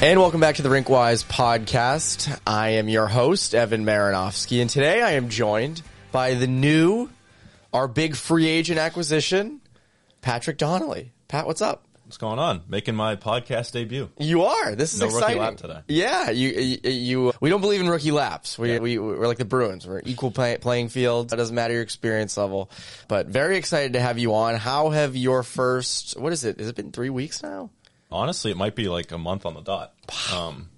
And welcome back to the Rinkwise podcast. I am your host, Evan Marinofsky, and today I am joined by the new, our big free agent acquisition, Patrick Donnelly. Pat, what's up? What's going on? Making my podcast debut. You are. This is No rookie lap today. Yeah, you, you, you. Uh, we don't believe in rookie laps. We, we we're like the Bruins. We're equal play, playing field. It doesn't matter your experience level. But very excited to have you on. How have your first? What is it? Has it been three weeks now? Honestly, it might be like a month on the dot. Um,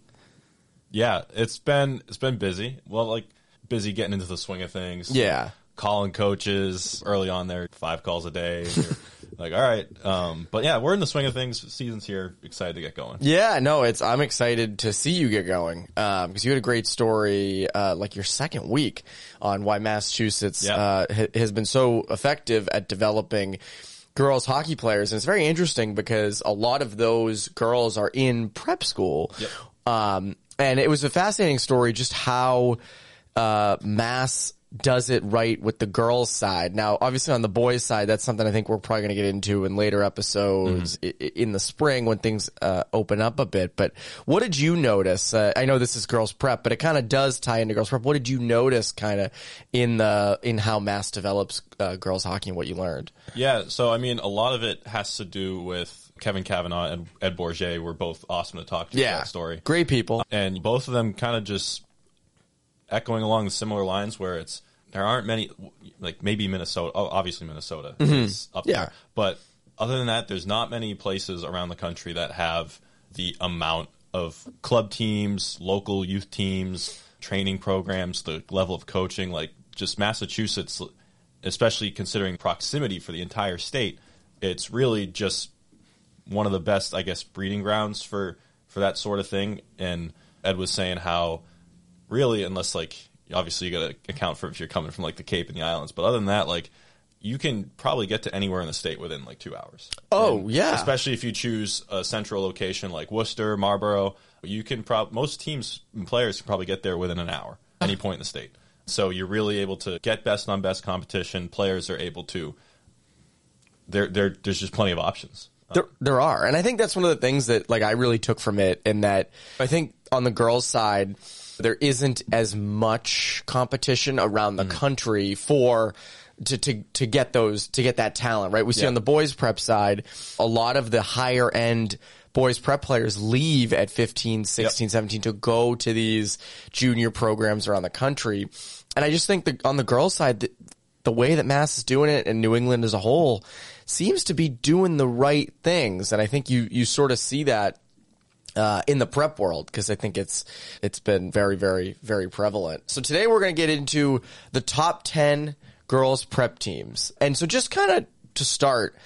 yeah, it's been it's been busy. Well, like busy getting into the swing of things. Yeah. calling coaches early on there, five calls a day. Like, all right, um, but yeah, we're in the swing of things. Season's here. Excited to get going. Yeah, no, it's. I'm excited to see you get going because you had a great story, uh, like your second week on why Massachusetts Yeah. uh, ha- has been so effective at developing girls hockey players, and it's very interesting because a lot of those girls are in prep school. Yep. Um, and it was a fascinating story, just how uh, Mass does it right with the girls' side. Now, obviously, on the boys' side, that's something I think we're probably going to get into in later episodes i- in the spring when things uh, open up a bit. But what did you notice? Uh, I know this is girls' prep, but it kind of does tie into girls' prep. What did you notice, kind of in the in how Mass develops uh, girls' hockey and what you learned? Yeah, so I mean, a lot of it has to do with Kevin Kavanaugh and Ed Bourget were both awesome to talk to. that story. great people. and both of them kind of just echoing along the similar lines where it's there aren't many like maybe Minnesota oh, obviously Minnesota is mm-hmm. up Yeah. there but other than that there's not many places around the country that have the amount of club teams local youth teams training programs the level of coaching like just Massachusetts especially considering proximity for the entire state it's really just one of the best, I guess, breeding grounds for for that sort of thing. And Ed was saying how really, unless like obviously you got to account for if you're coming from like the Cape and the islands, but other than that, like you can probably get to anywhere in the state within like two hours. Oh, And yeah. especially if you choose a central location like Worcester, Marlboro. You can prob most teams and players can probably get there within an hour, any point in the state. So you're really able to get best on best competition. Players are able to. There, there, there's just plenty of options. There, there are, and I think that's one of the things that like I really took from it, in that I think on the girls' side there isn't as much competition around the mm. country for to, to to get those to get that talent right. We see Yeah. on the boys' prep side a lot of the higher end boys prep players leave at 15, 16, 17 to go to these junior programs around the country, and I just think that on the girls' side. The, the way that Mass is doing it and New England as a whole seems to be doing the right things. And I think you, you sort of see that uh, in the prep world because I think it's it's been very very very prevalent. So today we're going to get into the top ten girls prep teams, and so just kind of to start.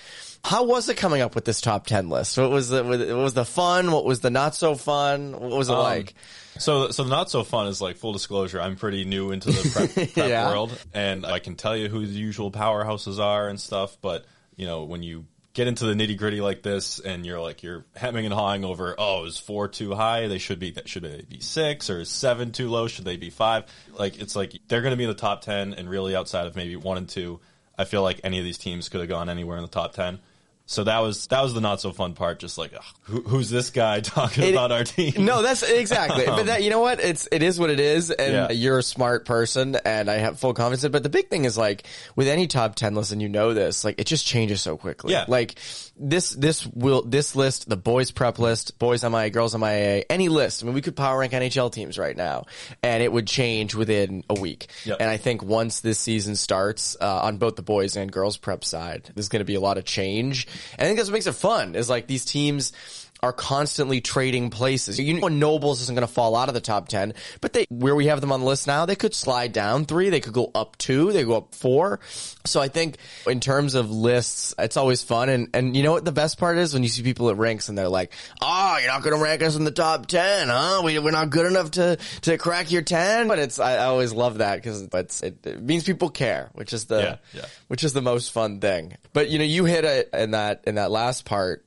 How was it coming up with this top ten list? What was the what was the fun? What was the not so fun? What was it like? So, so the not so fun is like full disclosure. I'm pretty new into the prep, prep Yeah. world, and I can tell you who the usual powerhouses are and stuff. But you know, when you get into the nitty gritty like this, and you're like you're hemming and hawing over, oh, is four too high? They should be that should they be six or is seven too low? Should they be five? Like it's like they're going to be in the top ten, and really outside of maybe one and two, I feel like any of these teams could have gone anywhere in the top ten. So that was that was the not so fun part. Just like, ugh, who, who's this guy talking It- about our team? No, that's exactly. but that you know what? It's it is what it is, and Yeah. you're a smart person, and I have full confidence. But the big thing is like with any top ten list, and you know this, like it just changes so quickly. Yeah. Like this this will this list, the boys prep list, boys MIA, girls MIA, any list. I mean, we could power rank NHL teams right now, and it would change within a week. Yep. And I think once this season starts uh, on both the boys and girls prep side, there's going to be a lot of change. And I think that's what makes it fun. Is like these teams are constantly trading places. You know, Nobles isn't going to fall out of the top 10, but they, where we have them on the list now, they could slide down three, they could go up two, they go up four. So I think in terms of lists, it's always fun. And, and you know what the best part is when you see people at ranks and they're like, oh, you're not going to rank us in the top 10, huh? We, we're not good enough to, to crack your 10. But it's, I, I always love that because it's, it, it means people care, which is the, Yeah, yeah. which is the most fun thing. But you know, you hit it in that, in that last part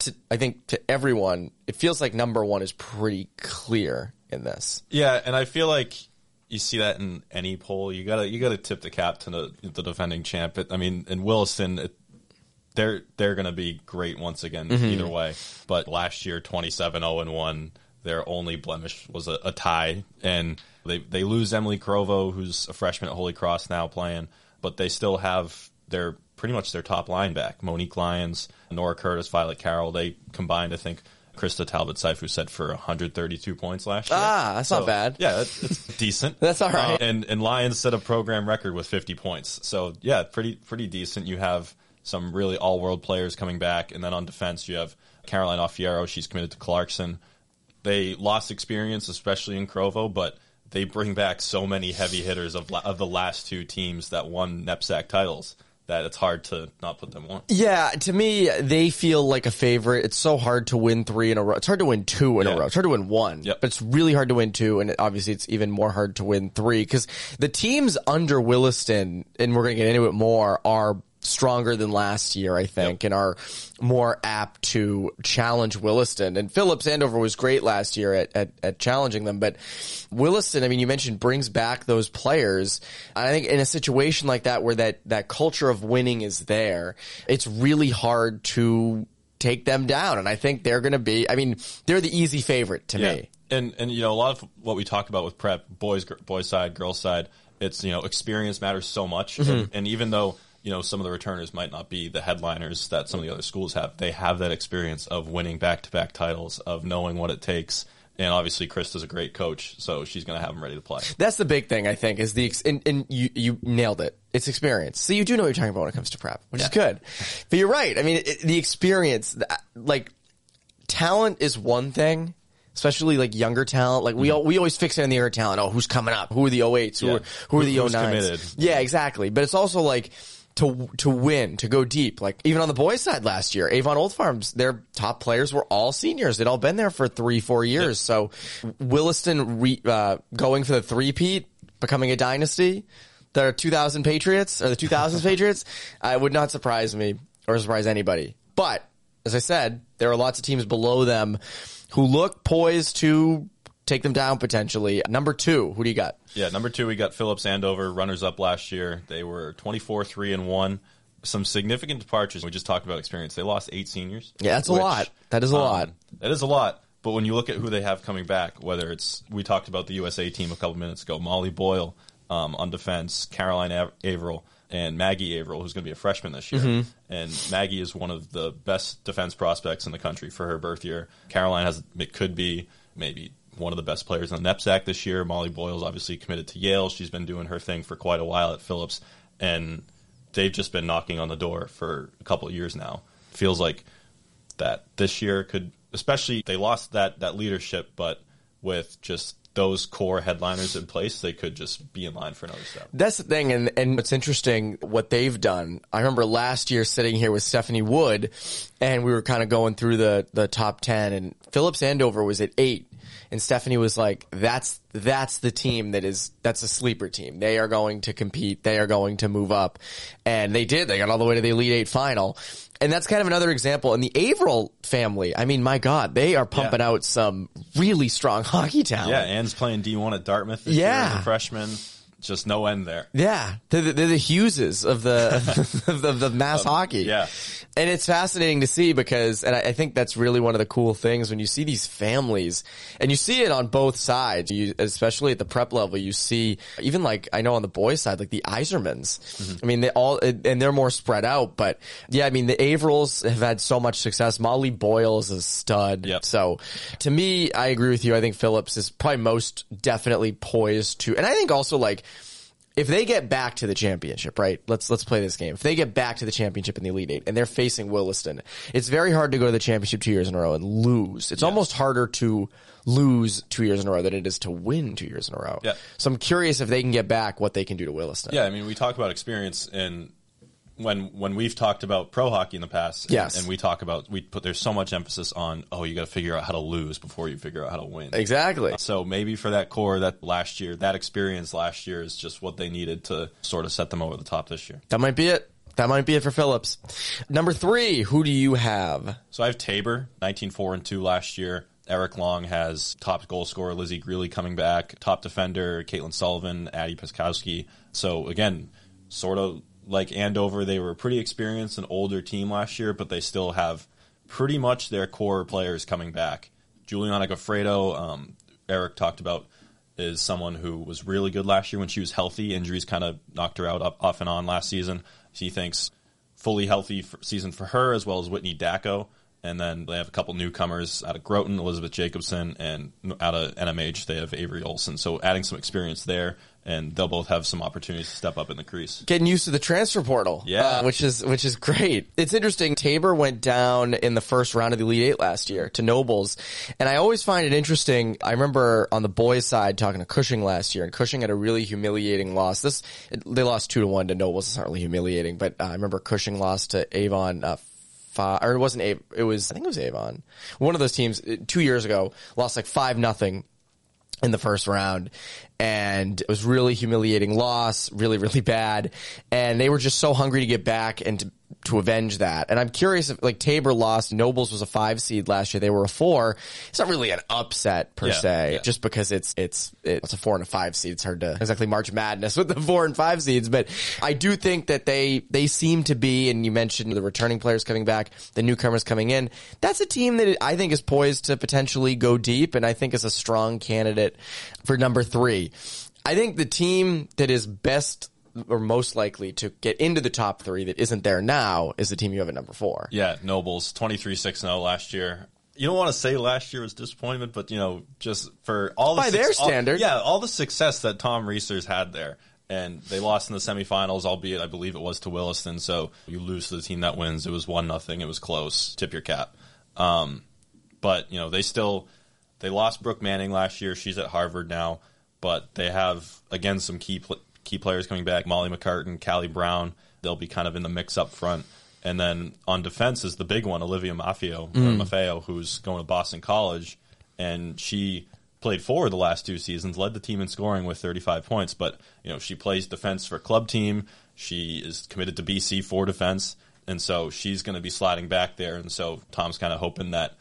to, I think to everyone, it feels like number one is pretty clear in this. Yeah, and I feel like you see that in any poll. You gotta you gotta tip the cap to the, the defending champ. It, I mean, in Williston, it, they're they're gonna be great once again Mm-hmm. either way. But last year, 27 0 and one. Their only blemish was a, a tie, and they they lose Emily Crovo, who's a freshman at Holy Cross now playing, but they still have their pretty much their top line back. Monique Lyons, Nora Curtis, Violet Carroll. They combined, I think. Krista Talbot Seifu said for 132 points last year. Ah, that's not bad. Yeah, that's, that's decent. That's all right. Uh, and and Lyons set a program record with 50 points. So yeah, pretty pretty decent. You have some really all world players coming back, and then on defense you have Caroline Offiero. She's committed to Clarkson. They lost experience, especially in Crovo, but they bring back so many heavy hitters of of the last two teams that won NEPSAC titles that it's hard to not put them on. Yeah, to me, they feel like a favorite. It's so hard to win three in a row. It's hard to win two in Yeah. a row. It's hard to win one, Yep. but it's really hard to win two. And obviously, it's even more hard to win three because the teams under Williston, and we're going to get into it more, are stronger than last year, I think, and are more apt to challenge Williston. And Phillips Andover was great last year at, at, at challenging them, but Williston, I mean, you mentioned brings back those players. I think in a situation like that where that, that culture of winning is there, it's really hard to take them down. And I think they're going to be, I mean, they're the easy favorite to me. And and you know a lot of what we talk about with prep, boys boys side, girls side, it's you know experience matters so much. Mm-hmm. And, and even though you know some of the returners might not be the headliners that some of the other schools have, they have that experience of winning back to back titles, of knowing what it takes. And obviously, Chris is a great coach, so she's going to have them ready to play. That's the big thing, I think, is the, ex- and, and you, you nailed it. It's experience. So you do know what you're talking about when it comes to prep, which is good. But you're right. I mean, it, the experience, like, talent is one thing, especially like younger talent. Like we mm-hmm. all, we always fix it on the younger talent. Oh, who's coming up? Who are the 08s? Who Yeah. are, who are the Who- oh who's 09s? committed? Yeah, exactly. But it's also like, to to win, to go deep. Like even on the boys' side last year, Avon Old Farms, their top players were all seniors. They'd all been there for three, four years. So Williston re, uh, going for the three-peat, becoming a dynasty, the 2000 Patriots or the 2000s Patriots, uh, would not surprise me or surprise anybody. But as I said, there are lots of teams below them who look poised to take them down potentially. Number two, who do you got? Yeah, number two, we got Phillips Andover, runners up last year. They were 24 3 and 1. Some significant departures. We just talked about experience. They lost eight seniors. Yeah, that's a lot. That is a um, lot. That is a lot. But when you look at who they have coming back, whether it's, we talked about the USA team a couple minutes ago, Molly Boyle um, on defense, Caroline Av- Averill, and Maggie Averill, who's going to be a freshman this year. Mm-hmm. And Maggie is one of the best defense prospects in the country for her birth year. Caroline has, it could be maybe one of the best players the NEPSAC this year. Molly Boyle's obviously committed to Yale. She's been doing her thing for quite a while at Phillips. And they've just been knocking on the door for a couple of years now. Feels like that this year could, especially they lost that that leadership, but with just those core headliners in place, they could just be in line for another step. That's the thing, and and what's interesting what they've done. I remember last year sitting here with Stephanie Wood, and we were kind of going through the the top ten, and Phillips Andover was at eight, and Stephanie was like, "That's that's the team that is that's a sleeper team. They are going to compete. They are going to move up," and they did. They got all the way to the Elite Eight final. And that's kind of another example. And the Averill family, I mean, my God, they are pumping Yeah. out some really strong hockey talent. Yeah, Ann's playing D1 at Dartmouth this year Yeah. as a freshman. Just no end there. Yeah, they're the, they're the Hugheses of the of the, of the mass hockey. yeah. And it's fascinating to see because, and I, I think that's really one of the cool things when you see these families, and you see it on both sides. You, especially at the prep level, you see even like I know on the boys' side, like the Isermans. Mm-hmm. I mean, they all and they're more spread out, but yeah, I mean the Averills have had so much success. Molly Boyle is a stud. Yep. So to me, I agree with you. I think Phillips is probably most definitely poised to, and I think also like if they get back to the championship, right? Let's let's play this game. If they get back to the championship in the Elite Eight and they're facing Williston, it's very hard to go to the championship two years in a row and lose. It's almost harder to lose two years in a row than it is to win two years in a row. Yeah. So I'm curious if they can get back, what they can do to Williston. Yeah, I mean, we talk about experience and when when we've talked about pro hockey in the past, and- Yes. and, we talk about we put there's so much emphasis on oh you got to figure out how to lose before you figure out how to win. Exactly. So maybe for that core, that last year, that experience last year is just what they needed to sort of set them over the top this year. That might be it. That might be it for Phillips. Number three, who do you have? So I have Tabor, 19-4 and 2 last year. Eric Long has top goal scorer Lizzie Greeley coming back, top defender Caitlin Sullivan, Addie Piskowski. So again, sort of like Andover, they were a pretty experienced and older team last year, but they still have pretty much their core players coming back. Juliana Goffredo, um, Eric talked about, is someone who was really good last year when she was healthy. Injuries kind of knocked her out up, off and on last season. She thinks fully healthy for, season for her as well as Whitney Dacko. And then they have a couple newcomers out of Groton, Elizabeth Jacobson, and out of NMH they have Avery Olson. So adding some experience there, and they'll both have some opportunities to step up in the crease. Getting used to the transfer portal, Yeah. uh, which is which is great. It's interesting. Tabor went down in the first round of the Elite Eight last year to Nobles, and I always find it interesting. I remember on the boys' side talking to Cushing last year, and Cushing had a really humiliating loss. This they lost two to one to Nobles. It's not really humiliating, but uh, I remember Cushing lost to Avon. Uh, five, or it wasn't Avon. It was I think it was Avon. One of those teams uh, two years ago lost like five nothing in the first round and it was really humiliating loss, really, really bad. And they were just so hungry to get back and to, to avenge that. And I'm curious if like Tabor lost, Nobles was a five seed last year. They were a four. It's not really an upset per Yeah, se, yeah. just because it's, it's, it's a four and a five seed. It's hard to exactly March madness with the four and five seeds, but I do think that they, they seem to be, and you mentioned the returning players coming back, the newcomers coming in. That's a team that I think is poised to potentially go deep and I think is a strong candidate for number three. I think the team that is best or most likely to get into the top three that isn't there now is the team you have at number four. Yeah, Nobles 23-6-0 last year. You don't want to say last year was disappointment, but you know, just for all the By their all- standard. yeah, all the success that Tom Resor's had there, and they lost in the semifinals, albeit I believe it was to Williston. So you lose to the team that wins. It was one nothing. It was close. Tip your cap. Um, but you know, they still they lost Brooke Manning last year. She's at Harvard now, but they have again some key pl- key players coming back. Molly McCartan, Callie Brown. They'll be kind of in the mix up front. And then on defense is the big one, Olivia Maffeo, mm. or Maffeo, who's going to Boston College, and she played forward the last two seasons, led the team in scoring with 35 points. But you know, she plays defense for club team. She is committed to BC for defense, and so she's going to be sliding back there. And so Tom's kind of hoping that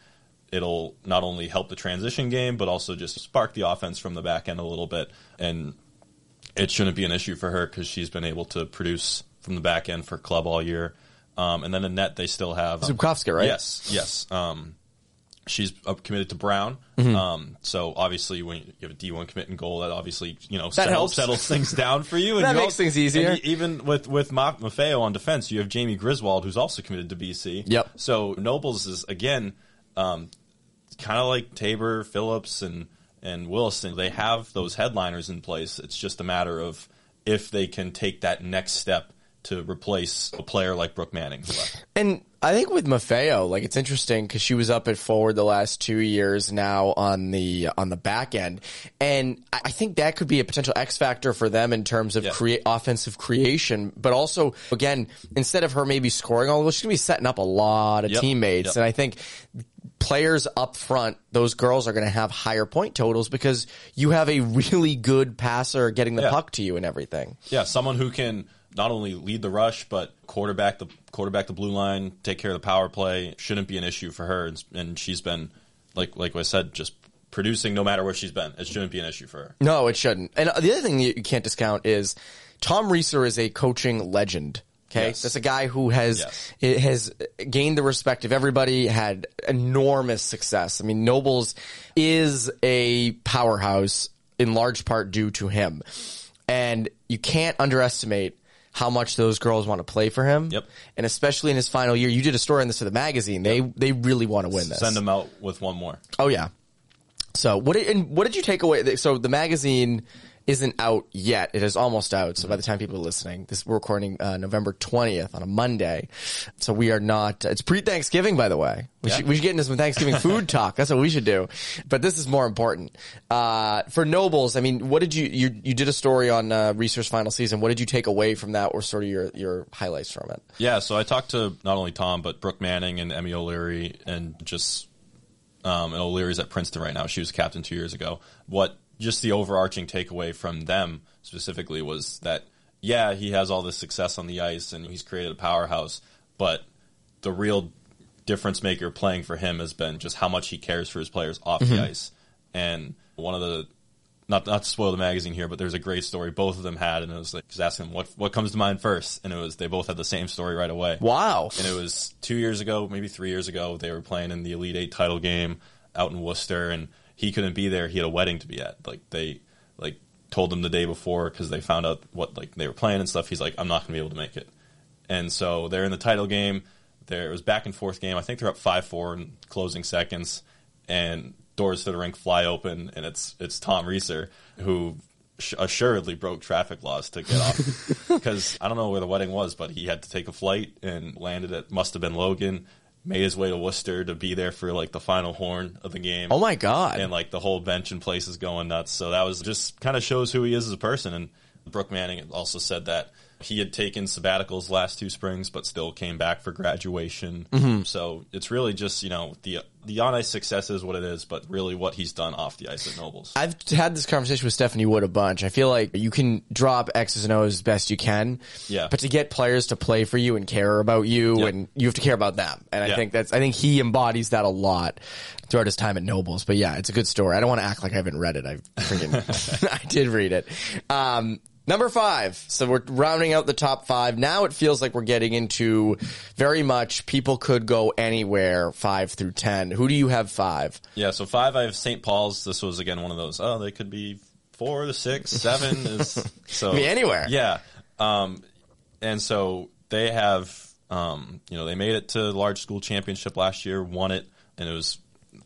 it'll not only help the transition game, but also just spark the offense from the back end a little bit. And it shouldn't be an issue for her because she's been able to produce from the back end for club all year. Um, and then the net they still have Zubkovska, right? Yes, yes. Um, she's uh, committed to Brown. Mm-hmm. Um, so obviously, when you have a D one commit in goal, that obviously you know settles, helps. settles things down for you. And That you makes things easier. and even with with Ma- Maffeo on defense, you have Jamie Griswold, who's also committed to BC. Yep. So Nobles is again um, kind of like Tabor, Phillips, and and Williston. They have those headliners in place. It's just a matter of if they can take that next step to replace a player like Brooke Manning. And I think with Maffeo, like it's interesting because she was up at forward the last two years now on the on the back end, and I think that could be a potential X factor for them in terms of Yeah. create offensive creation. But also, again, instead of her maybe scoring all she's gonna be setting up a lot of Yep. teammates, Yep. and I think players up front, those girls are going to have higher point totals because you have a really good passer getting the Yeah. puck to you and everything. Yeah, someone who can not only lead the rush but quarterback the quarterback the blue line, take care of the power play shouldn't be an issue for her. And, and she's been like like I said, just producing no matter where she's been. It shouldn't be an issue for her. No, it shouldn't. And the other thing you you can't discount is Tom Resor is a coaching legend. Okay, Yes. that's a guy who has Yes. has gained the respect of everybody. Had enormous success. I mean, Nobles is a powerhouse in large part due to him, and you can't underestimate how much those girls want to play for him. Yep. and especially in his final year, you did a story on this for the magazine. They they really want to win this. Send them out with one more. Oh yeah. So what did, and what did you take away? So the magazine isn't out yet. It is almost out. So by the time people are listening, this we're recording uh, November twentieth on a Monday. So we are not. It's pre Thanksgiving, by the way. We Yeah. should we should get into some Thanksgiving food talk. That's what we should do. But this is more important uh, for Nobles. I mean, what did you you you did a story on uh, Resor's final season? What did you take away from that, or sort of your your highlights from it? Yeah, so I talked to not only Tom but Brooke Manning and Emmy O'Leary, and just um, and O'Leary's at Princeton right now. She was captain two years ago. What just the overarching takeaway from them specifically was that yeah, he has all this success on the ice and he's created a powerhouse, but the real difference maker playing for him has been just how much he cares for his players off the mm-hmm. ice. And one of the not not to spoil the magazine here, but there's a great story both of them had, and it was like just asking them what what comes to mind first, and it was they both had the same story right away. Wow. And it was two years ago, maybe three years ago, they were playing in the Elite Eight title game out in Worcester, and he couldn't be there. He had a wedding to be at. Like they like told him the day before because they found out what like they were playing and stuff. He's like, I'm not going to be able to make it. And so they're in the title game. There it was back and forth game. I think they're up five four in closing seconds, and doors to the rink fly open, and it's it's Tom Resor who assuredly broke traffic laws to get off because I don't know where the wedding was, but he had to take a flight and landed at must have been Logan. Made his way to Worcester to be there for like the final horn of the game. Oh my god! And like the whole bench and place is going nuts. So that was just kind of shows who he is as a person. And Brooke Manning also said that he had taken sabbaticals last two springs, but still came back for graduation. Mm-hmm. So it's really just you know the the on ice success is what it is, but really what he's done off the ice at Nobles. I've had this conversation with Stephanie Wood a bunch. I feel like you can drop X's and O's as best you can, yeah. But to get players to play for you and care about you, Yep. and you have to care about them. And I think that's I think he embodies that a lot throughout his time at Nobles. But yeah, it's a good story. I don't want to act like I haven't read it. I freaking I did read it. Um, Number five. So we're rounding out the top five. Now it feels like we're getting into very much people could go anywhere five through ten. Who do you have five? Yeah, so five, I have St. Paul's. This was again one of those. Oh, they could be four, the six, seven is so Be anywhere. Yeah, um, and so they have, um, you know, they made it to the large school championship last year, won it, and it was,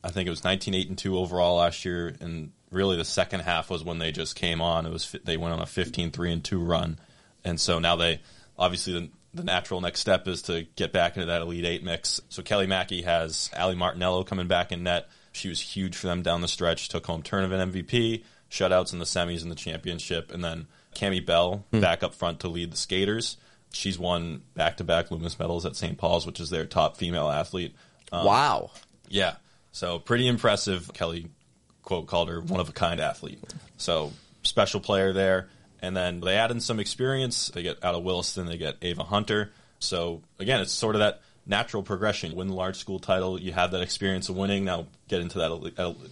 I think it was nineteen eight and two overall last year, and really the second half was when they just came on. It was they went on a 15-3 and two run, and so now they obviously the, the natural next step is to get back into that elite eight mix. So Kelly Mackey has Ali Martinello coming back in net. She was huge for them down the stretch. Took home tournament MVP, shutouts in the semis and the championship, and then Cami Bell back up front to lead the skaters. She's won back-to-back Loomis medals at St. Paul's, which is their top female athlete. Um, wow. yeah. So pretty impressive. Kelly quote called her one of a kind athlete. So special player there. And then they add in some experience. They get out of Williston, they get Ava Hunter. So again, it's sort of that natural progression. Win the large school title, you have that experience of winning. Now get into that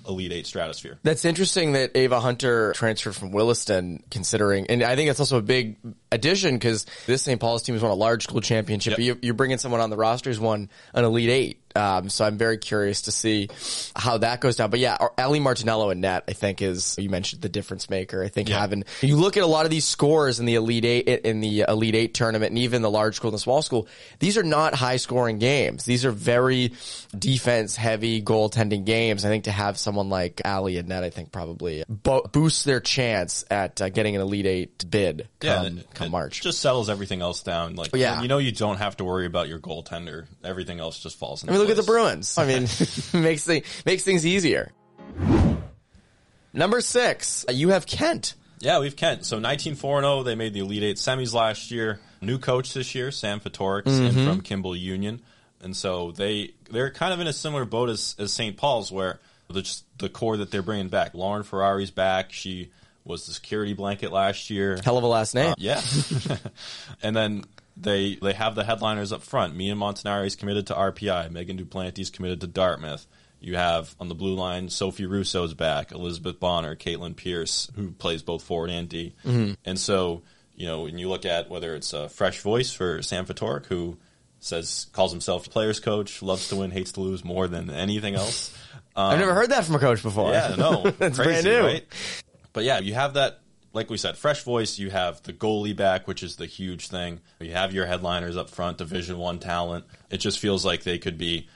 elite, eight stratosphere. That's interesting that Ava Hunter transferred from Williston, considering, and I think that's also a big addition because this St. Paul's team has won a large school championship. Yep. You, you're bringing someone on the roster who's won an Elite Eight. Um, so I'm very curious to see how that goes down. But yeah, Ali Martinello and net, I think is, you mentioned the difference maker. I think Yeah. having, you look at a lot of these scores in the Elite Eight, in the Elite Eight tournament and even the large school and the small school, these are not high scoring games. These are very defense heavy goaltending games. I think to have someone like Ali and net, I think probably bo- boosts their chance at uh, getting an Elite Eight bid come, and it- come it March. just settles everything else down. Like, Yeah. you know, you don't have to worry about your goaltender. Everything else just falls. Into I mean, look at the. Bruins. I mean, makes thing, makes things easier. Number six, uh, you have Kent. Yeah, we've Kent. So 19 4 0. They made the Elite Eight semis last year. New coach this year, Sam Fatorix, and from Kimball Union. And so they they're kind of in a similar boat as, as St. Paul's, where the just the core that they're bringing back. Lauren Ferrari's back. She was the security blanket last year. Hell of a last name. Uh, yeah. and then they they have the headliners up front. Mia Montanari is committed to RPI. Megan Duplantis committed to Dartmouth. You have on the blue line Sophie Russo's back, Elizabeth Bonner, Caitlin Pierce, who plays both forward and D. Mm-hmm. And so, you know, when you look at whether it's a fresh voice for Sam Fatoric, who says calls himself players coach, loves to win, hates to lose more than anything else. I've never um, heard that from a coach before. Yeah, no, That's crazy, brand new. right? But yeah, you have that. Like we said, fresh voice. You have the goalie back, which is the huge thing. You have your headliners up front, Division One talent. It just feels like they could be,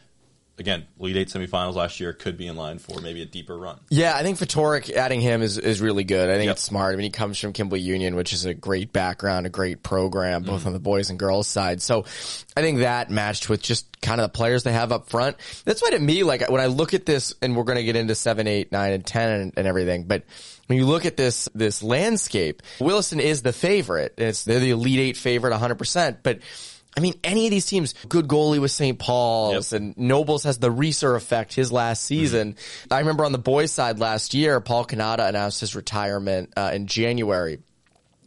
again, Elite Eight semifinals last year. Could be in line for maybe a deeper run. Yeah, I think Fatoric adding him is, is really good. I think Yep. it's smart. I mean, he comes from Kimball Union, which is a great background, a great program, both Mm-hmm. on the boys and girls side. So I think that matched with just kind of the players they have up front. That's why to me, like when I look at this, and we're going to get into seven, eight, nine, and ten and, and everything, but when you look at this, this landscape, Williston is the favorite. It's, they're the Elite Eight favorite 100%, but I mean, any of these teams, good goalie with St. Paul's Yep. and Nobles has the Resor effect his last season. I remember on the boys side last year, Paul Canada announced his retirement uh, in January.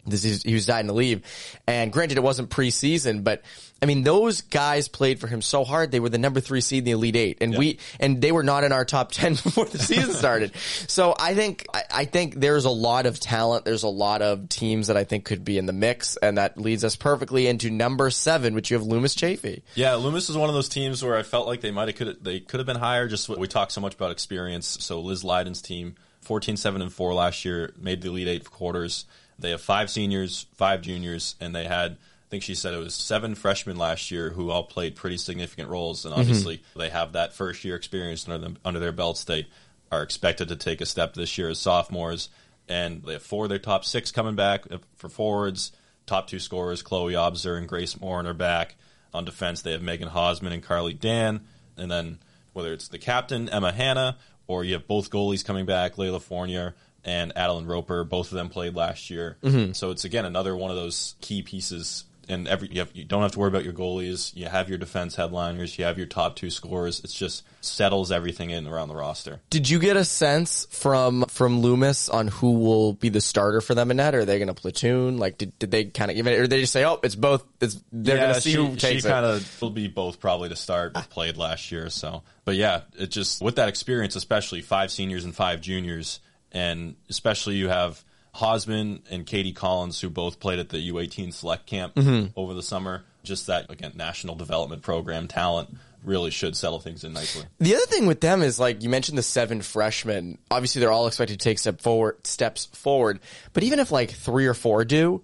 This is, he was dying to leave. And granted, it wasn't preseason, but I mean, those guys played for him so hard. They were the number three seed in the Elite Eight, and we and they were not in our top ten before the season started. so I think I, I think there's a lot of talent. There's a lot of teams that I think could be in the mix, and that leads us perfectly into number seven, which you have Loomis Chaffee. Yeah, Loomis is one of those teams where I felt like they might have could they could have been higher. Just we talked so much about experience. So Liz Leiden's team, 14, 7, and four last year, made the Elite Eight quarters. They have five seniors, five juniors, and they had, think she said it was seven freshmen last year who all played pretty significant roles. And obviously, mm-hmm. they have that first year experience under, them, under their belts. They are expected to take a step this year as sophomores. And they have four of their top six coming back for forwards. Top two scorers, Chloe Obzer and Grace Morin, are back. On defense, they have Megan Hosman and Carly Dan. And then whether it's the captain, Emma Hanna, or you have both goalies coming back, Layla Fournier and Adeline Roper. Both of them played last year. Mm-hmm. So it's again another one of those key pieces. And every you, have, you, don't have to worry about your goalies. You have your defense headliners. You have your top two scorers. It's just settles everything in around the roster. Did you get a sense from from Loomis on who will be the starter for them in that? Or are they going to platoon? Like, did, did they kind of give it? Or did they just say, "Oh, it's both"? It's they're yeah, going to see she, who takes she kind of will be both probably to start. But played last year, so. But yeah, it just with that experience, especially five seniors and five juniors and especially you have Hausman and Katie Collins, who both played at the U18 Select Camp mm-hmm. over the summer. Just that again, national development program talent really should settle things in nicely. The other thing with them is like you mentioned the seven freshmen. Obviously, they're all expected to take step forward, steps forward. But even if like three or four do,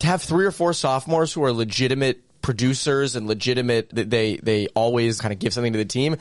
to have three or four sophomores who are legitimate producers and legitimate, they they always kind of give something to the team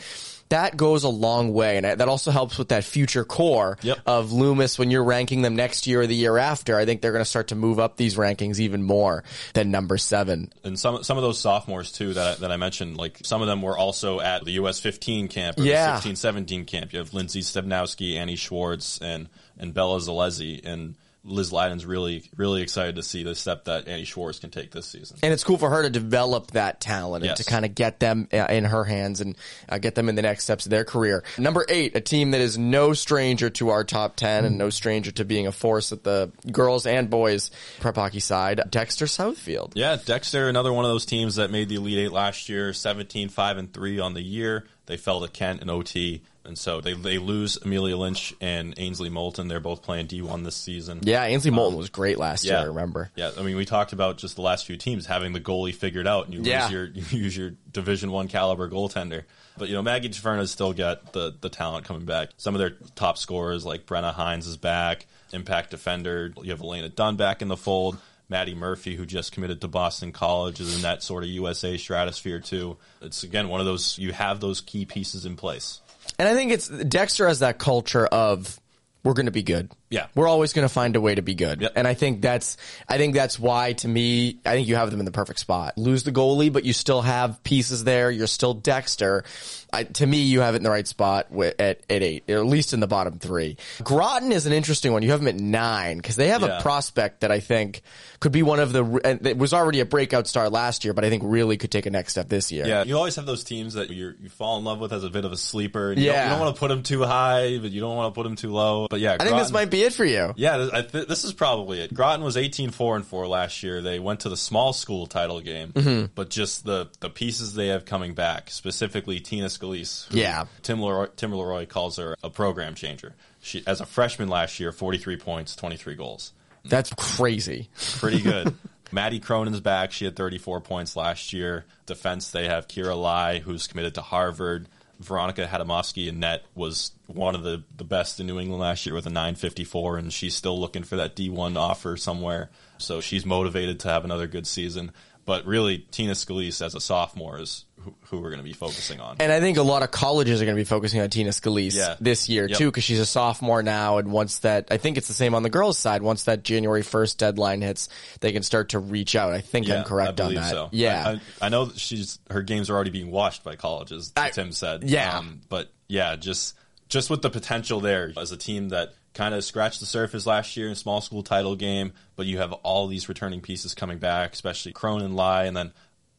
that goes a long way. And that also helps with that future core yep. of Loomis when you're ranking them next year or the year after. I think they're going to start to move up these rankings even more than number seven. And some, some of those sophomores too that, I, that I mentioned, like some of them were also at the US 15 camp or yeah. the 16, 17 camp. You have Lindsay Stebnowski, Annie Schwartz, and, and Bella Zalezi. And, Liz Leiden's really, really excited to see the step that Annie Schwartz can take this season. And it's cool for her to develop that talent yes. and to kind of get them uh, in her hands and uh, get them in the next steps of their career. Number eight, a team that is no stranger to our top 10 and no stranger to being a force at the girls and boys prep hockey side, Dexter Southfield. Yeah, Dexter, another one of those teams that made the Elite Eight last year, 17, 5, and 3 on the year. They fell to Kent and OT. And so they they lose Amelia Lynch and Ainsley Moulton. They're both playing D1 this season. Yeah, Ainsley Moulton um, was great last yeah, year. I remember. Yeah, I mean we talked about just the last few teams having the goalie figured out, and you yeah. use your you use your Division One caliber goaltender. But you know Maggie has still got the the talent coming back. Some of their top scorers like Brenna Hines is back, impact defender. You have Elena Dunn back in the fold. Maddie Murphy, who just committed to Boston College, is in that sort of USA stratosphere too. It's again one of those you have those key pieces in place. And I think it's Dexter has that culture of we're going to be good. Yeah. We're always going to find a way to be good. Yep. And I think that's, I think that's why to me, I think you have them in the perfect spot. Lose the goalie, but you still have pieces there. You're still Dexter. I, to me, you have it in the right spot at, at eight, or at least in the bottom three. Groton is an interesting one. You have them at nine because they have yeah. a prospect that I think could be one of the, and it was already a breakout star last year, but I think really could take a next step this year. Yeah. You always have those teams that you you fall in love with as a bit of a sleeper. You yeah. Don't, you don't want to put them too high, but you don't want to put them too low. But yeah, I think this might be it for you. Yeah. Th- this is probably it. Groton was 18 4 and 4 last year. They went to the small school title game, mm-hmm. but just the, the pieces they have coming back, specifically Tina Scalise. Yeah. Tim Leroy, Tim Leroy calls her a program changer. She, as a freshman last year, 43 points, 23 goals. That's crazy. Pretty good. Maddie Cronin's back. She had 34 points last year. Defense, they have Kira Lai, who's committed to Harvard. Veronica Hadamovsky in net was one of the, the best in New England last year with a 954, and she's still looking for that D1 offer somewhere. So she's motivated to have another good season. But really, Tina Scalise as a sophomore is who, who we're going to be focusing on. And I think a lot of colleges are going to be focusing on Tina Scalise yeah. this year yep. too, because she's a sophomore now. And once that, I think it's the same on the girls' side. Once that January first deadline hits, they can start to reach out. I think yeah, I'm correct on that. So. Yeah, I, I, know that she's her games are already being watched by colleges. I, Tim said. Yeah, um, but yeah, just just with the potential there as a team that kind of scratched the surface last year in small school title game, but you have all these returning pieces coming back, especially Cronin, Lai, and then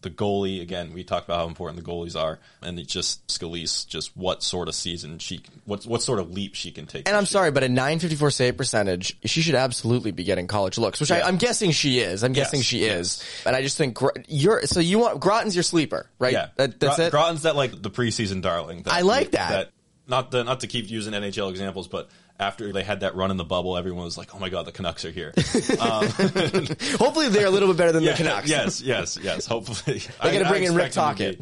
the goalie again, we talked about how important the goalies are, and it's just Scalise, just what sort of season she, what what sort of leap she can take. And I'm year. sorry, but a 954 save percentage, she should absolutely be getting college looks, which I, Yeah. I'm guessing she is. I'm guessing Yes, she is. And I just think you're, so you want, Groton's your sleeper, right? Yeah, That, that's Gro- it? Groton's that like the preseason darling. That, I like that. not the, not to keep using NHL examples, but after they had that run in the bubble, everyone was like, "Oh my god, the Canucks are here." Um, Hopefully they're a little bit better than the Canucks. yes, yes, yes. Hopefully, They gotta bring in Rick to be-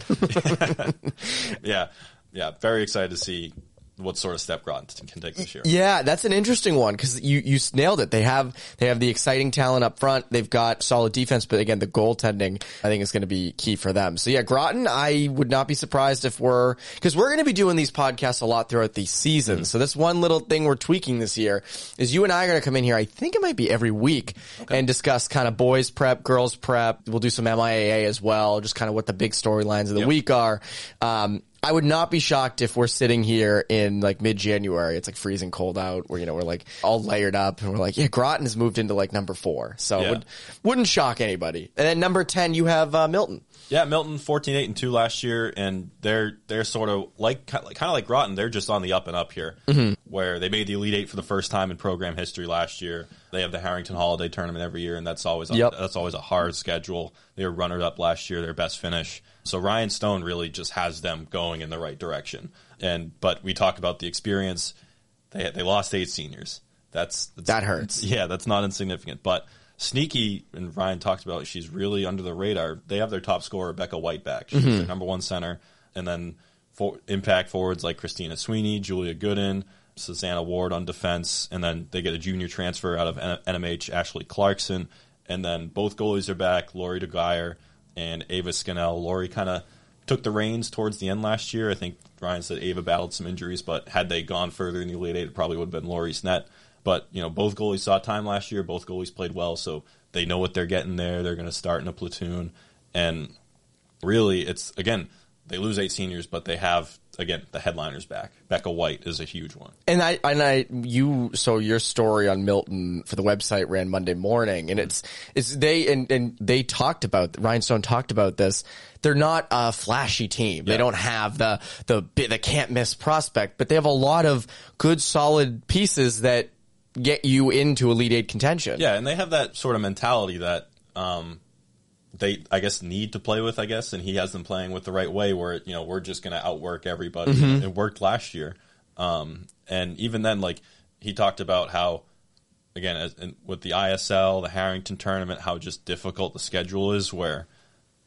yeah, yeah. Very excited to see what sort of step Groton can take this year. Yeah, that's an interesting one because you you nailed it. They have they have the exciting talent up front. They've got solid defense, but again, the goaltending I think is going to be key for them. So yeah, Groton, I would not be surprised if we're because we're going to be doing these podcasts a lot throughout the season. So this one little thing we're tweaking this year is you and I are going to come in here. I think it might be every week and discuss kind of boys prep, girls prep. We'll do some MIAA as well, just kind of what the big storylines of the week are. Um, I would not be shocked if we're sitting here in like mid January. It's like freezing cold out where, you know, we're like all layered up and we're like, yeah, Groton has moved into like number four. So Yeah. would, wouldn't shock anybody. And then number 10, you have uh, Milton. Yeah, Milton 14 8 and 2 last year and they're they're sort of like kind of like Groton, they're just on the up and up here Mm-hmm. where they made the Elite 8 for the first time in program history last year. They have the Harrington Holiday tournament every year and that's always a, that's always a hard schedule. They were runner up last year, their best finish. So Ryan Stone really just has them going in the right direction. And but we talk about the experience. They they lost eight seniors. That's, that's That hurts. Yeah, that's not insignificant. But sneaky, and Ryan talked about, she's really under the radar. They have their top scorer, Rebecca White, back. She's mm-hmm. their number one center. And then for impact forwards like Christina Sweeney, Julia Gooden, Susanna Ward on defense. And then they get a junior transfer out of NMH, Ashley Clarkson. And then both goalies are back, Lori DeGuire and Ava Scannell. Lori kind of took the reins towards the end last year. I think Ryan said Ava battled some injuries, but had they gone further in the Elite Eight, it probably would have been Lori's net. But you know, both goalies saw time last year. Both goalies played well, so they know what they're getting there. They're going to start in a platoon, and really, it's again they lose eight seniors, but they have again the headliners back. Becca White is a huge one. And I, and I, you, so your story on Milton for the website ran Monday morning and it's, it's they, and, and they talked about, Ryan Stone talked about this. They're not a flashy team. They don't have the, the, the can't miss prospect, but they have a lot of good solid pieces that get you into Elite Eight contention. Yeah, and they have that sort of mentality that um, they, I guess, need to play with. I guess, and he has them playing with the right way, where you know we're just going to outwork everybody. It worked last year, um, and even then, like he talked about how, again, as, in, with the ISL, the Harrington tournament, how just difficult the schedule is. Where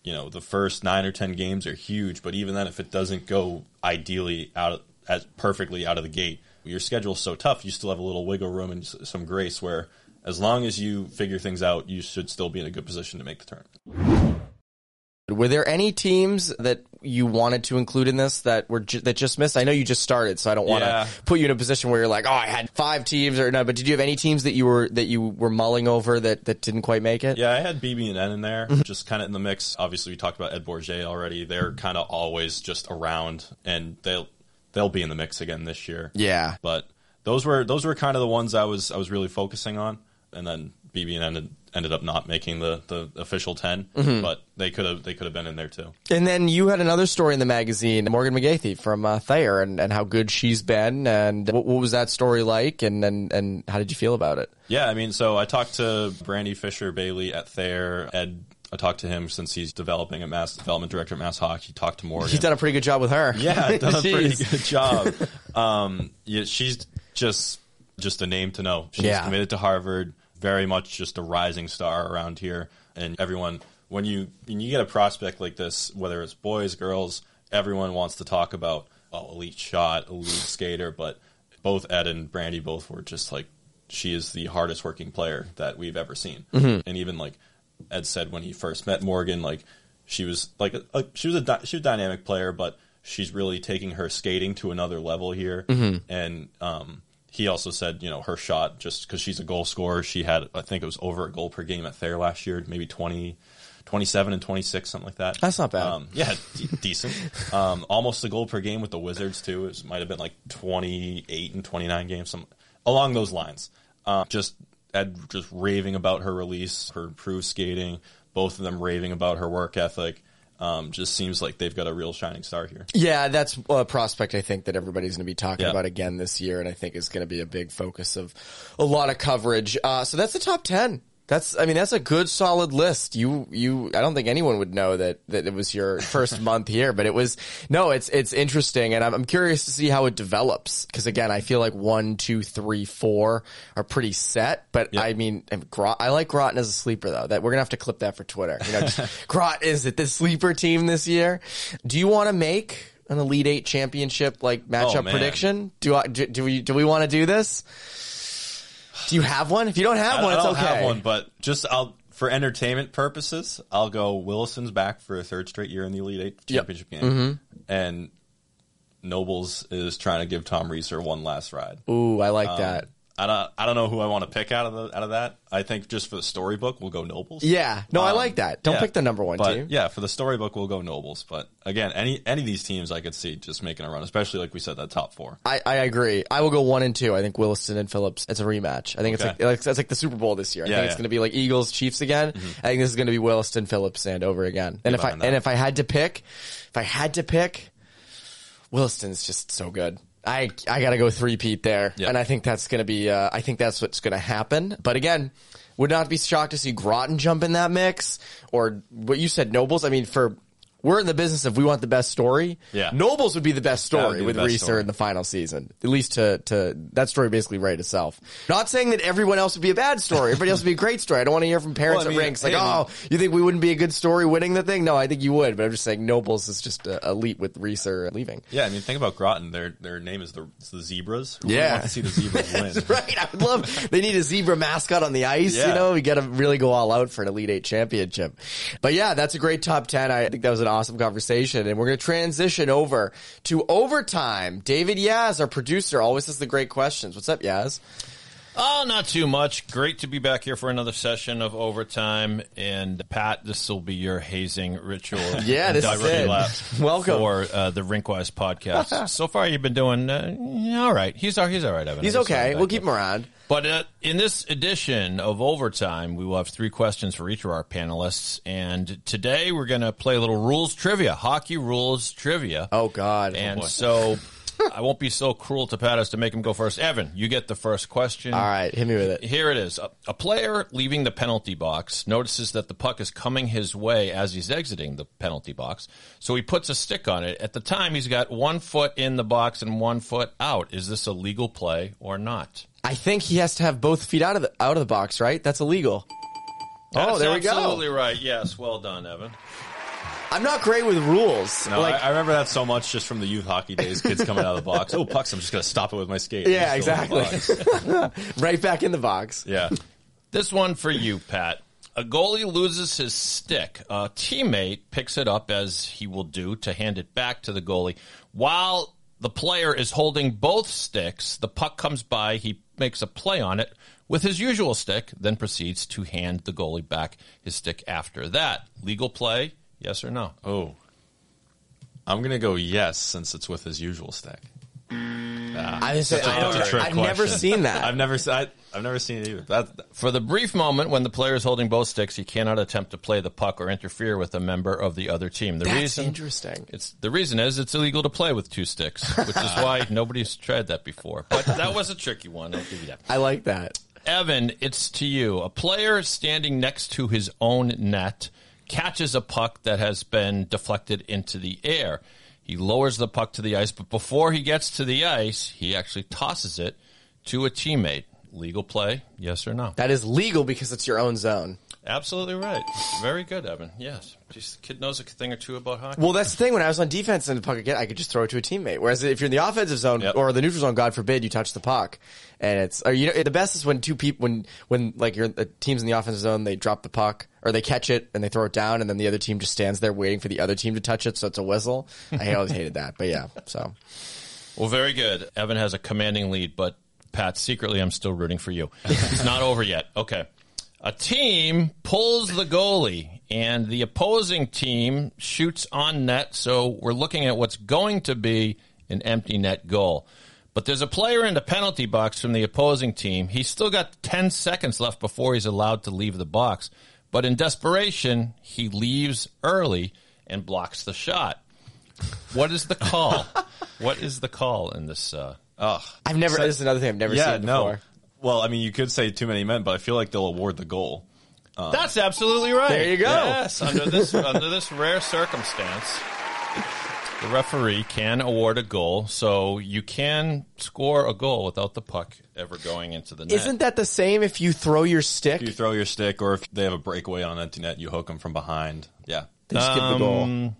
you know the first nine or ten games are huge, but even then, if it doesn't go ideally out of, as perfectly out of the gate, your schedule's so tough. You still have a little wiggle room and some grace. Where as long as you figure things out, you should still be in a good position to make the tournament. Were there any teams that you wanted to include in this that were ju- that just missed? I know you just started, so I don't want to Yeah. put you in a position where you're like, oh, I had five teams or no. But did you have any teams that you were that you were mulling over that that didn't quite make it? Yeah, I had BB and N in there, Mm-hmm. just kind of in the mix. Obviously, we talked about Ed Bourget already. They're kind of always just around, and they'll they'll be in the mix again this year. Yeah. but those were those were kind of the ones I was I was really focusing on, and then BB and ended, ended up not making the, the official 10 Mm-hmm. but they could have they could have been in there too. And then you had another story in the magazine, Morgan McGathy from uh, Thayer, and, and how good she's been, and what, what was that story like, and, and and how did you feel about it? Yeah, I mean, so I talked to Brandy Fisher Bailey at Thayer. Ed, I talked to him since he's developing at Mass Development Director at Mass Hockey. Talked to Morgan. He's done a pretty good job with her. Yeah, done a pretty good job. Um, yeah, she's just just a name to know. She's Yeah. committed to Harvard. Very much just a rising star around here, and everyone. When you when you get a prospect like this, whether it's boys, girls, everyone wants to talk about oh, elite shot, elite skater. But both Ed and Brandy both were just like she is the hardest working player that we've ever seen, Mm-hmm. and even like Ed said when he first met Morgan, like she was like a, she was a she was a dynamic player, but she's really taking her skating to another level here. And um, he also said, you know, her shot just because she's a goal scorer, she had I think it was over a goal per game at Thayer last year, maybe 20, 27 and twenty six, something like that. That's not bad. Um, yeah, d- decent. Um, almost a goal per game with the Wizards too. It might have been like twenty eight and twenty nine games, some along those lines. Um, just Ed just raving about her release, her improved skating. Both of them raving about her work ethic, um, just seems like they've got a real shining star here. Yeah, that's a prospect I think that everybody's going to be talking Yeah. about again this year, and I think is going to be a big focus of a lot of coverage. Uh, so that's the top ten. That's, I mean, that's a good solid list. You, you, I don't think anyone would know that, that it was your first month here, but it was, no, it's, it's interesting. And I'm, I'm curious to see how it develops. Cause again, I feel like one, two, three, four are pretty set, but I mean, I like Groton as a sleeper though, that we're going to have to clip that for Twitter. You know, Grot, is it the sleeper team this year? Do you want to make an Elite Eight championship like oh, matchup Oh, prediction? Do I, do, do we, do we want to do this? Do you have one? If you don't have I, one, I it's don't okay. have one, but just I'll for entertainment purposes, I'll go Williston's back for a third straight year in the Elite Eight Yep. championship game, and Nobles is trying to give Tom Resor one last ride. Ooh, I Um, like that. I don't I don't know who I want to pick out of the out of that. I think just for the storybook, we'll go Nobles. Yeah, no, I Um, like that. Don't yeah. pick the number one but team. yeah, for the storybook, we'll go Nobles. But again, any any of these teams I could see just making a run, especially like we said, that top four. I, I agree. I will go one and two. I think Williston and Phillips. It's a rematch. I think it's Okay. like, like it's like the Super Bowl this year. I Yeah, think it's yeah. going to be like Eagles Chiefs again. I think this is going to be Williston Phillips and over again. And if I that. and if I had to pick, if I had to pick, Williston's just so good. I I got to go three peat there, Yeah. and I think that's going to be. Uh, I think that's what's going to happen. But again, would not be shocked to see Groton jump in that mix or what you said, Nobles. I mean, for we're in the business of we want the best story. Yeah. Nobles would be the best story be with best Resor story. in the final season. At least to to that story basically write itself. Not saying that everyone else would be a bad story. Everybody else would be a great story. I don't want to hear from parents Well, I at mean, rinks like, hey, oh, you think we wouldn't be a good story winning the thing? No, I think you would. But I'm just saying Nobles is just uh, elite with Resor leaving. Yeah, I mean, think about Groton. Their their name is the it's the Zebras. Who Yeah. want to see the Zebras win? Right. I would love. They need a zebra mascot on the ice. You know, we got to really go all out for an Elite Eight championship. But yeah, that's a great top ten. I think that was an awesome conversation, and we're going to transition over to overtime. David Yaz, our producer, always has the great questions. What's up, Yaz? Oh, not too much. Great to be back here for another session of overtime. And Pat, this will be your hazing ritual. Yeah, this is it. Welcome. for uh, the Rinkwise podcast. so far, you've been doing uh, all right. He's all he's all right. Evan. He's okay. We'll keep him around. But uh, in this edition of Overtime, we will have three questions for each of our panelists. And today we're going to play a little rules trivia, hockey rules trivia. Oh God. and boy. so I won't be so cruel to Pat as to make him go first. Evan, you get the first question. all right, hit me with it. Here it is. A, a player leaving the penalty box notices that the puck is coming his way as he's exiting the penalty box. So he puts a stick on it. At the time, he's got one foot in the box and one foot out. Is this a legal play or not? I think he has to have both feet out of the out of the box, right? That's illegal. oh, That's there we go. Absolutely right. Yes. Well done, Evan. I'm not great with rules. No, like, I, I remember that so much just from the youth hockey days. Kids coming out of the box. Oh, pucks! I'm just gonna stop it with my skate. yeah, Just go in the exactly. right back in the box. Yeah. This one for you, Pat. A goalie loses his stick. A teammate picks it up, as he will do, to hand it back to the goalie. While the player is holding both sticks, the puck comes by. He makes a play on it with his usual stick, then proceeds to hand the goalie back his stick after that. Legal play, yes or no? Oh. I'm gonna go yes since it's with his usual stick. Mm. Ah, I just, I That's a don't, trick I've never seen that. I've never I, I've never seen it either. That For the brief moment when the player is holding both sticks, he cannot attempt to play the puck or interfere with a member of the other team. The That's reason interesting. It's the reason is it's illegal to play with two sticks, which is why nobody's tried that before. But that was a tricky one. I'll give you that. I like that. Evan, it's to you. A player standing next to his own net catches a puck that has been deflected into the air. He lowers the puck to the ice, but before he gets to the ice, he actually tosses it to a teammate. Legal play, yes or no? That is legal because it's your own zone. Absolutely right. Very good, Evan. Yes. This kid knows a thing or two about hockey. Well, that's the thing. When I was on defense and the puck again, I could just throw it to a teammate. Whereas if you're in the offensive zone Yep. or the neutral zone, God forbid, you touch the puck, and it's or you know the best is when two people when when like your the teams in the offensive zone they drop the puck or they catch it and they throw it down, and then the other team just stands there waiting for the other team to touch it, so it's a whistle. I always hated that, but yeah. So Well, very good. Evan has a commanding lead, but Pat, secretly, I'm still rooting for you. It's not over yet. Okay. A team pulls the goalie, and the opposing team shoots on net, so we're looking at what's going to be an empty net goal. But there's a player in the penalty box from the opposing team. He's still got 10 seconds left before he's allowed to leave the box. But in desperation, he leaves early and blocks the shot. What is the call? what is the call in this? Uh, Ugh. I've never. this is another thing I've never Yeah, seen no. Before. Well, I mean, you could say too many men, but I feel like they'll award the goal. Um, That's absolutely right. There you go. Yes, under this under this rare circumstance, the referee can award a goal, so you can score a goal without the puck ever going into the net. Isn't that the same if you throw your stick? You throw your stick, or if they have a breakaway on an empty net, you hook them from behind. Yeah. They just give the um, goal.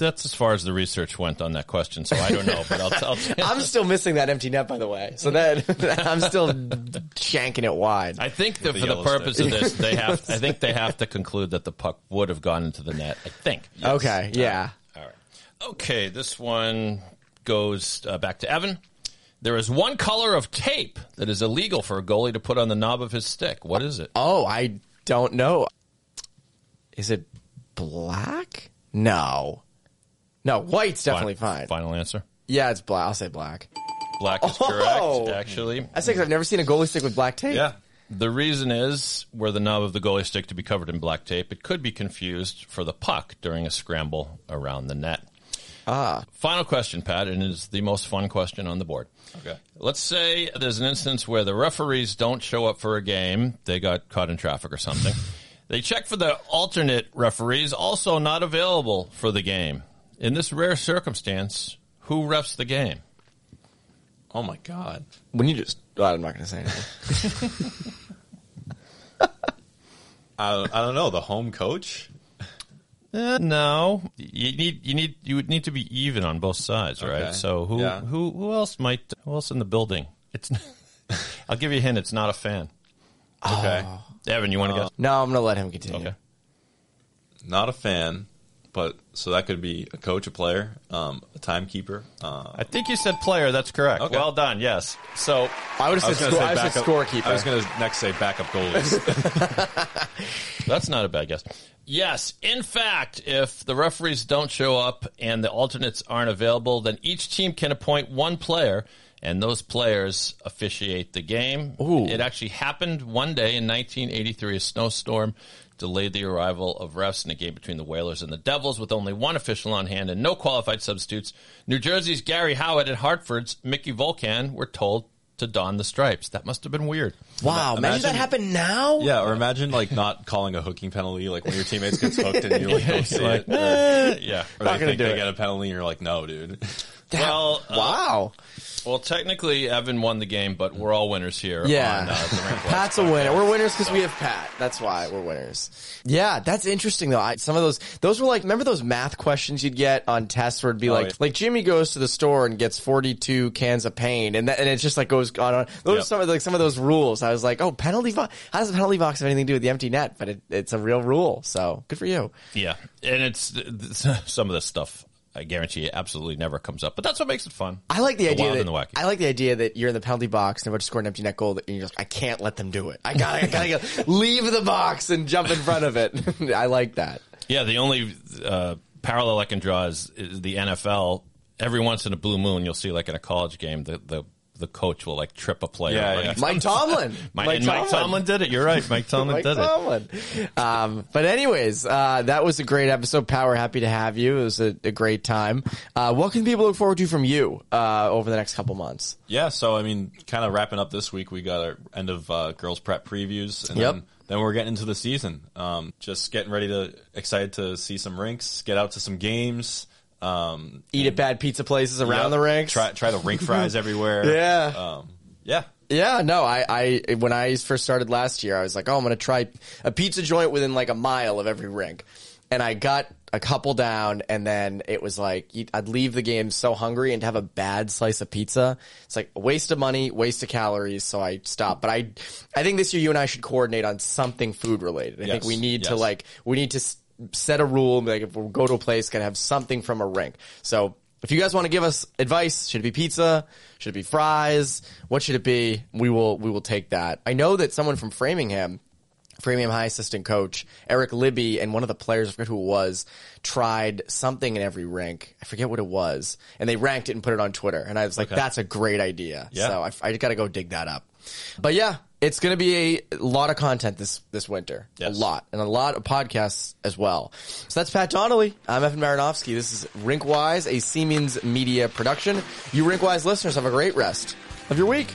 That's as far as the research went on that question, so I don't know. But I'll, I'll I'm still missing that empty net, by the way. So that I'm still shanking it wide. I think that the for the purpose stick. of this, they have. I think they have to conclude that the puck would have gone into the net. I think. Okay, yeah. All right. Okay, this one goes uh, back to Evan. There is one color of tape that is illegal for a goalie to put on the knob of his stick. What is it? Oh, I don't know. Is it black? No. No, white's definitely fine. Final answer. Yeah, it's black. I'll say black. Black is Oh! correct. Actually, I say because I've never seen a goalie stick with black tape. Yeah. the reason is were the knob of the goalie stick to be covered in black tape. It could be confused for the puck during a scramble around the net. Ah. Final question, Pat, and it is the most fun question on the board. Okay. Let's say there's an instance where the referees don't show up for a game. They got caught in traffic or something. they check for the alternate referees, also not available for the game. In this rare circumstance, who refs the game? Oh my God. When you just, oh, I'm not going to say anything. I don't, I don't know. The home coach. Uh, no, you need you need you would need to be even on both sides, right? Okay. So who Yeah. who who else might who else in the building? It's I'll give you a hint. It's not a fan. Okay. Evan, you want to go? no, I'm going to let him continue. Okay. Not a fan, but so that could be a coach, a player, um, a timekeeper. Uh, I think you said player. That's correct. Okay. Well done. Yes. So I would have was said, going to say I said backup. scorekeeper. I was going to next say backup goalies. that's not a bad guess. Yes. In fact, if the referees don't show up and the alternates aren't available, then each team can appoint one player. And those players officiate the game. Ooh. It actually happened one day in 1983. A snowstorm delayed the arrival of refs in a game between the Whalers and the Devils with only one official on hand and no qualified substitutes. New Jersey's Garry Howatt and Hartford's Mickey Volcan were told to don the stripes. That must have been weird. wow, imagine, Imagine- that happened now? yeah, or imagine like not calling a hooking penalty, like when your teammates gets hooked and you're like, don't see like, it. Or, yeah. or Not they think do they it. get a penalty and you're like, no, dude. Well, uh, wow. Well, technically, Evan won the game, but we're all winners here. Yeah. on, uh, the Rank Watch Pat's a winner. We're winners because we have Pat. That's why we're winners. Yeah, that's interesting though. I, some of those, those were like, remember those math questions you'd get on tests where it'd be like, yeah. like Jimmy goes to the store and gets 42 cans of paint, and that, and it just like goes on. on. Those are some of like some of those rules. I was like, oh, penalty box. How does the penalty box have anything to do with the empty net? But it, it's a real rule. So good for you. Yeah, and it's some of this stuff. I guarantee it absolutely never comes up. But that's what makes it fun. I like the, The idea that the. I like the idea that you're in the penalty box and about to score an empty net goal, and you're just I can't let them do it. I gotta, I gotta go, leave the box and jump in front of it. I like that. Yeah, the only uh, parallel I can draw is, is the NFL. Every once in a blue moon, you'll see like in a college game, the the, the coach will like trip a player. Yeah, yeah. Mike Tomlin. Mike, and Mike Tomlin did it. You're right. Mike Tomlin Mike did it. Tomlin. Um, but anyways, uh, that was a great episode. Power, happy to have you. It was a, a great time. Uh, what can people look forward to from you uh, over the next couple months? Yeah, so I mean, kind of wrapping up this week, we got our end of uh, girls prep previews, and Yep. then, then we're getting into the season. Um, just getting ready to excited to see some rinks, get out to some games, um, Eat at bad pizza places around yep, the rinks. Try try the rink fries everywhere. Yeah. um, yeah. Yeah, no, I, I, when I first started last year, I was like, oh, I'm going to try a pizza joint within like a mile of every rink. And I got a couple down and then it was like, I'd leave the game so hungry and have a bad slice of pizza. It's like a waste of money, waste of calories. So I stopped. But I, I think this year you and I should coordinate on something food related. I think we need to like, we need to set a rule. Like if we go to a place, gotta have something from a rink. So if you guys want to give us advice, should it be pizza? Should it be fries? What should it be? We will we will take that. I know that someone from Framingham, Framingham High assistant coach Eric Libby, and one of the players, I forget who it was, tried something in every rink. I forget what it was, and they ranked it and put it on Twitter. And I was like, Okay. that's a great idea. Yeah. So I, I got to go dig that up. But yeah, It's going to be a lot of content this this winter, Yes. a lot, and a lot of podcasts as well. So that's Pat Donnelly. I'm Evan Marinofsky. This is Rinkwise, a Seamans Media production. You Rinkwise listeners have a great rest of your week.